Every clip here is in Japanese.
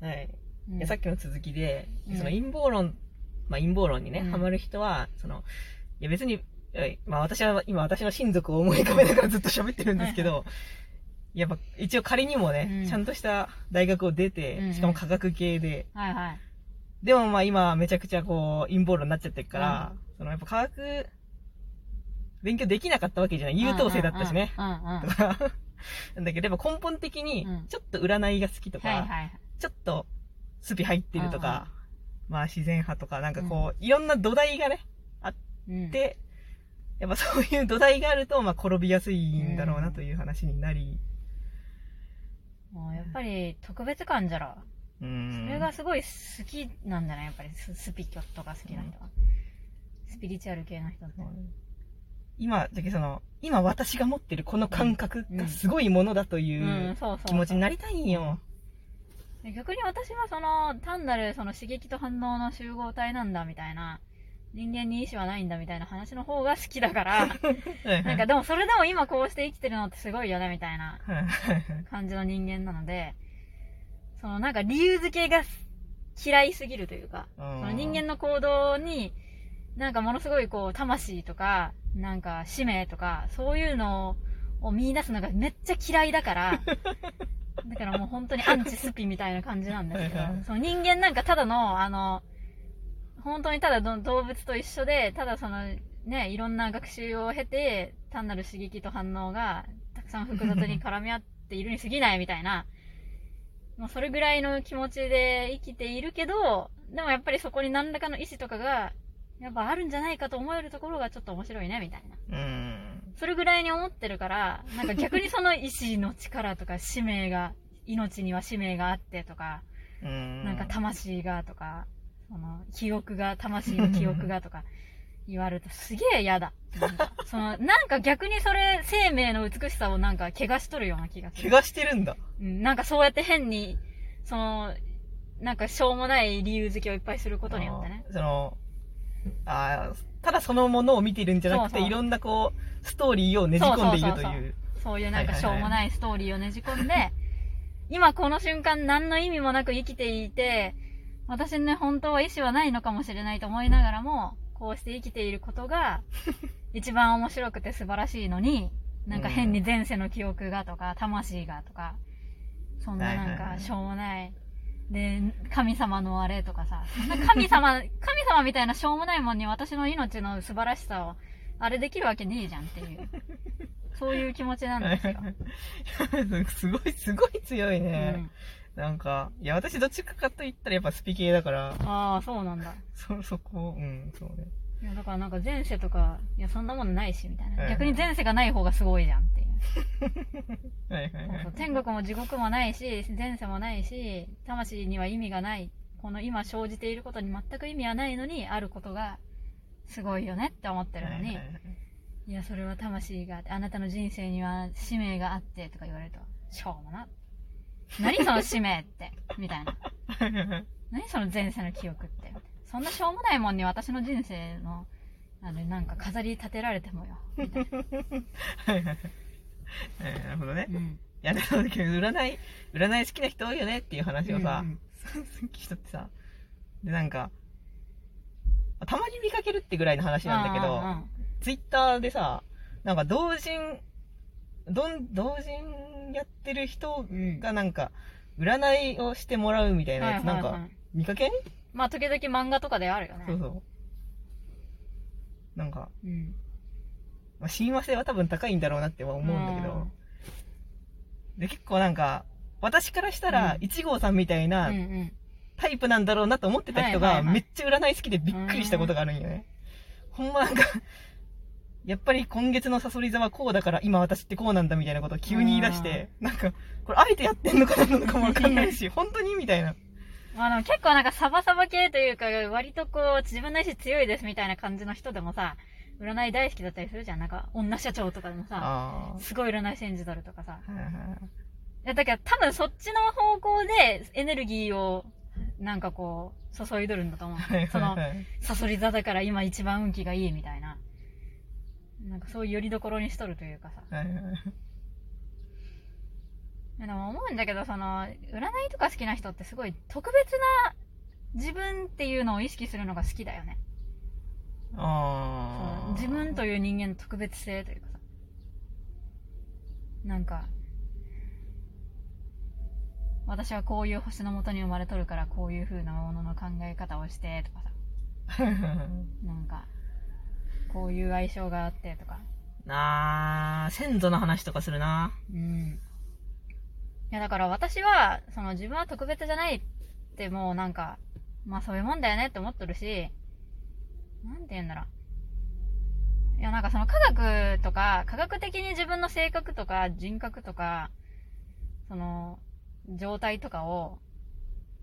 はい。うんいやさっきの続きで、うんその陰謀論、まあ陰謀論にね、うんハマる人は、その、いや別に、はいまあ私は今私の親族を思い浮かべながらずっと喋ってるんですけど、やっぱ一応仮にもね、うんちゃんとした大学を出て、しかも科学系で、はいはい。でもまあ今めちゃくちゃこう陰謀論になっちゃってるから、うんそのやっぱ科学、勉強できなかったわけじゃない。優等生だったしね。うんうんうん。うんうんとか なんだけど、やっぱ根本的にうん、ちょっと占いが好きとか、はいはい。ちょっとスピ入ってるとか、まあ自然派とか、なんかこう、いろんな土台がね、うん、で、やっぱそういう土台があると、まあ転びやすいんだろうなという話になり、もうやっぱり特別感じゃろ。うーん。それがすごい好きなんじゃないやっぱりススピキョットが好きな人は。スピリチュアル系の人って。今、だけどその、今私が持ってるこの感覚がすごいものだとう、いう。気持ちになりたいんよ。で逆に私はその、単なるその刺激と反応の集合体なんだみたいな、人間に意志はないんだみたいな話の方が好きだから、なんかでもそれでも今こうして生きてるのってすごいよねみたいな感じの人間なので、そのなんか理由付けが嫌いすぎるというか、そその人間の行動に、なんかものすごいこう、魂とか、なんか使命とか、そういうのを見出すのがめっちゃ嫌いだから、だからもう本当にアンチスピみたいな感じなんですけどその人間なんかただの、あの、本当にただの動物と一緒で、ただその、ね、いろんな学習を経て、単なる刺激と反応がたくさん複雑に絡み合っているに過ぎないみたいな、もうそれぐらいの気持ちで生きているけど、でもやっぱりそこに何らかの意志とかが、やっぱあるんじゃないかと思えるところがちょっと面白いね、みたいな。うん。それぐらいに思ってるから、なんか逆にその意志の力とか使命が、命には使命があってとか、うん。なんか魂がとか、その記憶が、魂の記憶がとか言われるとすげえ嫌だ。その、なんか逆にそれ生命の美しさをなんか怪我しとるような気がする。怪我してるんだ。うん、なんかそうやって変に、その、なんかしょうもない理由付けをいっぱいすることによってね。その、あーただそのものを見てるんじゃなくて、いろんなこう、ストーリーをねじ込んでいるという。そういうなんかしょうもないストーリーをねじ込んで、今この瞬間何の意味もなく生きていて、私ね、本当は意志はないのかもしれないと思いながらも、こうして生きていることが、一番面白くて素晴らしいのに、なんか変に前世の記憶がとか、魂がとか、そんななんかしょうもない。で、神様のあれとかさ、神様、神様みたいなしょうもないもんに私の命の素晴らしさを、あれできるわけねえじゃんっていう。そういう気持ちなんですよ。すごい、すごい強いうね。ん、なんか、いや、私どっちかかと言ったらやっぱスピ系だから、ああ、そうなんだ。そ、そこ、うん、そうね。いや、だからなんか前世とか、いや、そんなものないし、みたいな。逆に前世がない方がすごいじゃんって。はいはいはいそうそう。天国も地獄もないし、前世もないし、魂には意味がない。この今生じていることに全く意味はないのに、あることがすごいよねって思ってるのに、はいはいはいいや、それは魂があって、あなたの人生には使命があって、とか言われると、しょうもな。何その使命って、みたいな。何その前世の記憶って。そんなしょうもないもんに私の人生の、あの、なんか飾り立てられてもよ。みたいな。はいはいは いなるほどね。いうん。や、だから占い、占い好きな人多いよねっていう話をさうん人ってさ、で、なんか、たまに見かけるってぐらいの話なんだけど、ツイッターでさ、なんか同人、どん、同人やってる人うんがなんか、占いをしてもらうみたいなやつ、なんか、見かけん、まあ、時々漫画とかであるよね。そうそう。なんか、うん。まあ、親和性は多分高いんだろうなっては思うんだけど、で、結構なんか、私からしたら、うん1号さんみたいうんなうん。タイプなんだろうなと思ってた人が、めっちゃ占い好きでびっくりしたことがあるんよね。ほんまなんか、やっぱり今月のサソリ座はこうだから今私ってこうなんだみたいなことを急に言い出して、なんか、これあえてやってんのかなのかもわかんないし、本当にみたいな。まあでも結構なんかサバサバ系というか、割とこう、自分の意志強いですみたいな感じの人でもさ、占い大好きだったりするじゃん。なんか、女社長とかでもさ、あすごい占い信じとるとかさ。いや、だから多分そっちの方向でエネルギーを、なんかこう、注いどるんだと思う。はいその。サソリ座だから今一番運気がいいみたいな。なんかそういう拠り所にしとるというかさ。でも思うんだけど、その、占いとか好きな人ってすごい特別な自分っていうのを意識するのが好きだよね。ああ。自分という人間の特別性というかさ。なんか、私はこういう星のもとに生まれとるからこういう風なものの考え方をしてとかさ。なんか、こういう相性があってとか。あー、先祖の話とかするな。うん。いやだから私は、その自分は特別じゃないってもうなんか、まあそういうもんだよねって思っとるし、なんて言うんだろう。いやなんかその科学とか、科学的に自分の性格とか人格とか、その、状態とかを、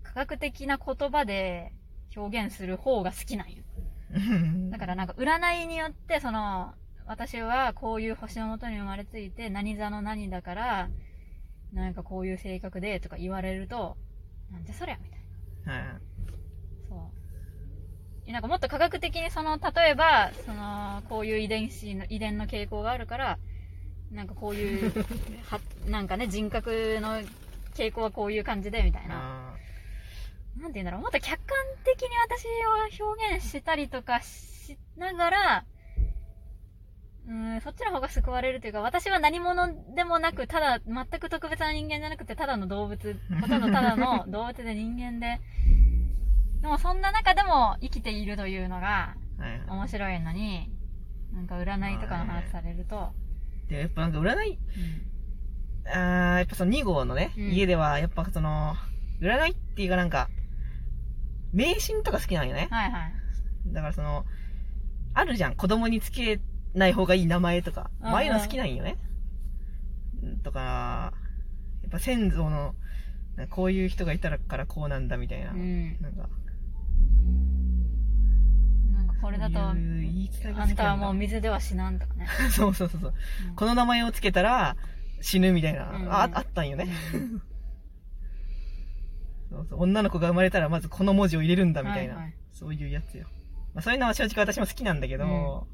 科学的な言葉で表現する方が好きなんよ。だからなんか占いによって、その、私はこういう星のもとに生まれついて、何座の何だから、なんかこういう性格でとか言われると、なんでそりゃみたいな。はいそう。いやなんかもっと科学的にその、例えば、その、こういう遺伝子の、遺伝の傾向があるから、なんかこういう、は、なんかね、人格の傾向はこういう感じで、みたいな。あなんて言うんだろう、もっと客観的に私を表現したりとかしながら、うーん、そっちの方が救われるというか、私は何者でもなく、ただ、全く特別な人間じゃなくて、ただの動物、ほとんどただの 動物で人間で、でもそんな中でも生きているというのが面白いのに、なんか占いとかの話されると、で、やっぱなんか占い、うんあー、やっぱその2号のね、うん家では、やっぱその、占いっていうかなんか、迷信とか好きなんよね。はいはい。だからその、あるじゃん。子供につけない方がいい名前とか。うんうんああいうの好きなんよね。うんとか、やっぱ先祖の、こういう人がいたからこうなんだみたいな。うん。なんか、なんかこれだと、あんたはもう水では死なんとかね。そうそうそうそう。うん。この名前をつけたら死ぬみたいな、うん。ああったんよね。うん。そうそう。女の子が生まれたらまずこの文字を入れるんだみたいな。はいはい。そういうやつよ。まあ、そういうのは正直私も好きなんだけど、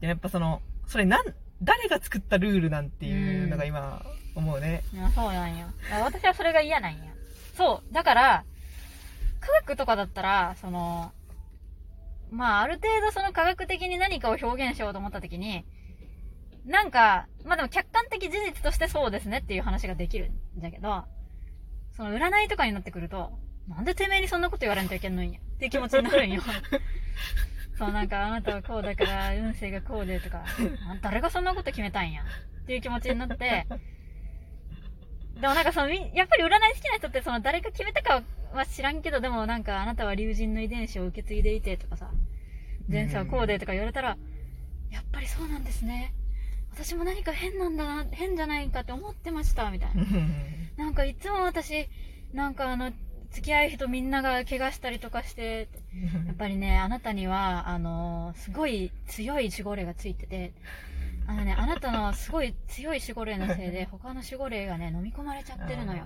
やっぱその、それなん、誰が作ったルールなんていうのが今思うね。そうなんよ。私はそれが嫌なんや。そう。だから、科学とかだったら、その、まあ、ある程度その科学的に何かを表現しようと思った時に、なんか、まあでも客観的事実としてそうですねっていう話ができるんだけど、その占いとかになってくると、なんでてめえにそんなこと言われんといけんのんや？っていう気持ちになるんよ。そう、なんかあなたはこうだから運勢がこうでとか、あ誰がそんなこと決めたんや？っていう気持ちになって、でもなんかそのみ、やっぱり占い好きな人ってその誰が決めたかは知らんけど、でもなんかあなたは竜神の遺伝子を受け継いでいてとかさ、前世はこうでとか言われたら、やっぱりそうなんですね。私も何か変なんだな、変じゃないかって思ってました、みたいな。なんかいつも私、なんかあの、付き合い人みんなが怪我したりとかして、やっぱりね、あなたには、あのすごい強い守護霊がついてて、あのね、あなたのすごい強い守護霊のせいで、他の守護霊がね、飲み込まれちゃってるのよ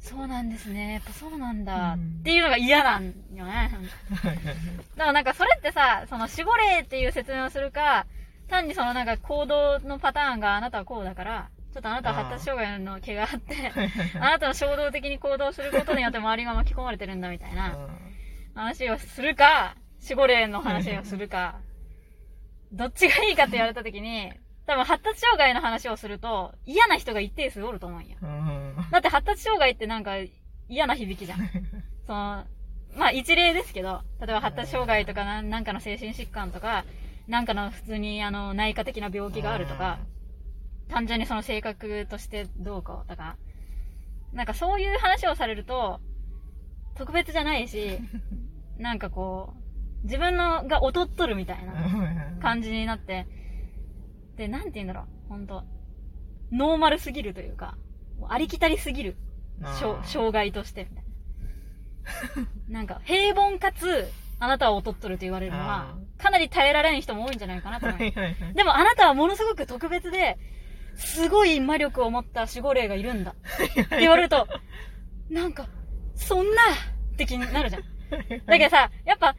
そうなんですね。やっぱそうなんだ。うんっていうのが嫌なんよね。だからなんかそれってさ、その守護霊っていう説明をするか、単にそのなんか行動のパターンがあなたはこうだから、ちょっとあなたは発達障害の毛があって、あなたの衝動的に行動することによって周りが巻き込まれてるんだみたいな話をするか、守護霊の話をするか、どっちがいいかって言われたときに、多分発達障害の話をすると嫌な人が一定数おると思うんや。うん。だって発達障害ってなんか嫌な響きじゃん。その、まあ一例ですけど、例えば発達障害とかななんかの精神疾患とか、なんかの普通にあの内科的な病気があるとか、単純にその性格としてどうこうとか、なんかそういう話をされると、特別じゃないし、なんかこう、自分のが劣っとるみたいな感じになって、で、なんて言うんだろう、ほんと、ノーマルすぎるというか、ありきたりすぎる。障害として。みたいな。なんか、平凡かつ、あなたは劣っとると言われるのはあ、かなり耐えられん人も多いんじゃないかなと思いはいはい。でもあなたはものすごく特別で、すごい魔力を持った守護霊がいるんだ。っ て言われると、なんか、そんなって気になるじゃん。だけどさ、やっぱ、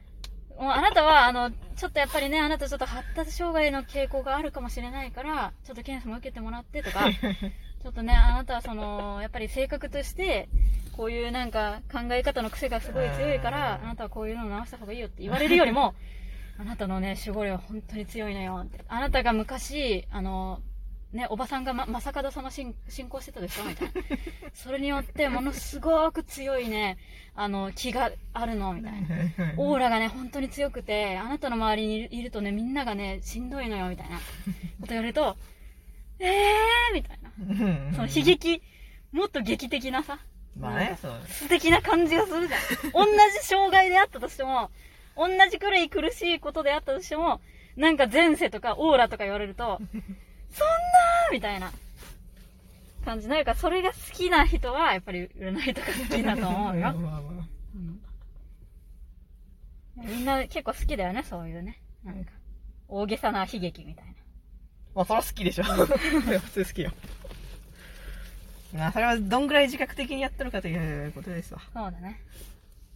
もうあなたは、あの、ちょっとやっぱりね、あなたちょっと発達障害の傾向があるかもしれないから、ちょっと検査も受けてもらってとか、ちょっとね、あなたはその、やっぱり性格として、こういうなんか考え方の癖がすごい強いから、うんあなたはこういうのを直した方がいいよって言われるよりも、あなたのね、守護霊は本当に強いのよって。あなたが昔、あの、ね、おばさんがま、正門様信信仰してたでしょみたいな。それによって、ものすごく強いね、あの、気があるのみたいな。オーラがね、本当に強くて、あなたの周りにいるいるとね、みんながね、しんどいのよ、みたいなこと言われると、えーみたいな。その悲劇、もっと劇的なさ、まあね、そう。素敵な感じがするじゃん。同じ障害であったとしても、同じくらい苦しいことであったとしても、なんか前世とかオーラとか言われると、そんなーみたいな感じ。なんかそれが好きな人は、やっぱり占いとか好きだと思うよ。みんな結構好きだよね、そういうね。なんか、大げさな悲劇みたいな。まあ、それは好きでしょ。それは普通好きよ。まあ、それはどんぐらい自覚的にやってるかということですわ。そうだね。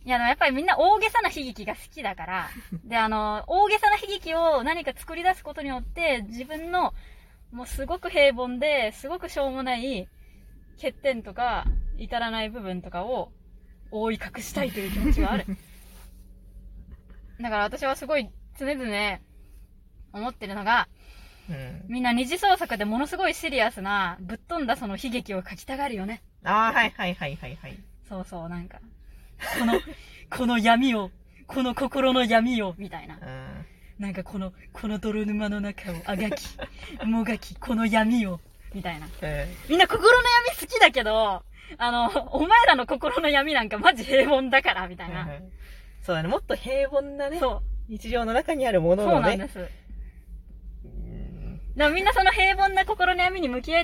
いや、でもやっぱりみんな大げさな悲劇が好きだから、で、あの、大げさな悲劇を何か作り出すことによって、自分の、もうすごく平凡で、すごくしょうもない欠点とか、至らない部分とかを覆い隠したいという気持ちがある。だから私はすごい常々思ってるのが、うん。みんな二次創作でものすごいシリアスな、ぶっ飛んだその悲劇を書きたがるよね。ああ、はいはいはいはいはい。そうそう、なんか、この、この闇を、この心の闇を、みたいな。うん。なんかこの、この泥沼の中をあがき、もがき、この闇を、みたいな。えみんな心の闇好きだけど、あの、お前らの心の闇なんかマジ平凡だから、みたいな。ーそうだね、もっと平凡なね、そう、日常の中にあるものそうをね。なんです。うんでもみんなその平凡な心の闇に向き合いた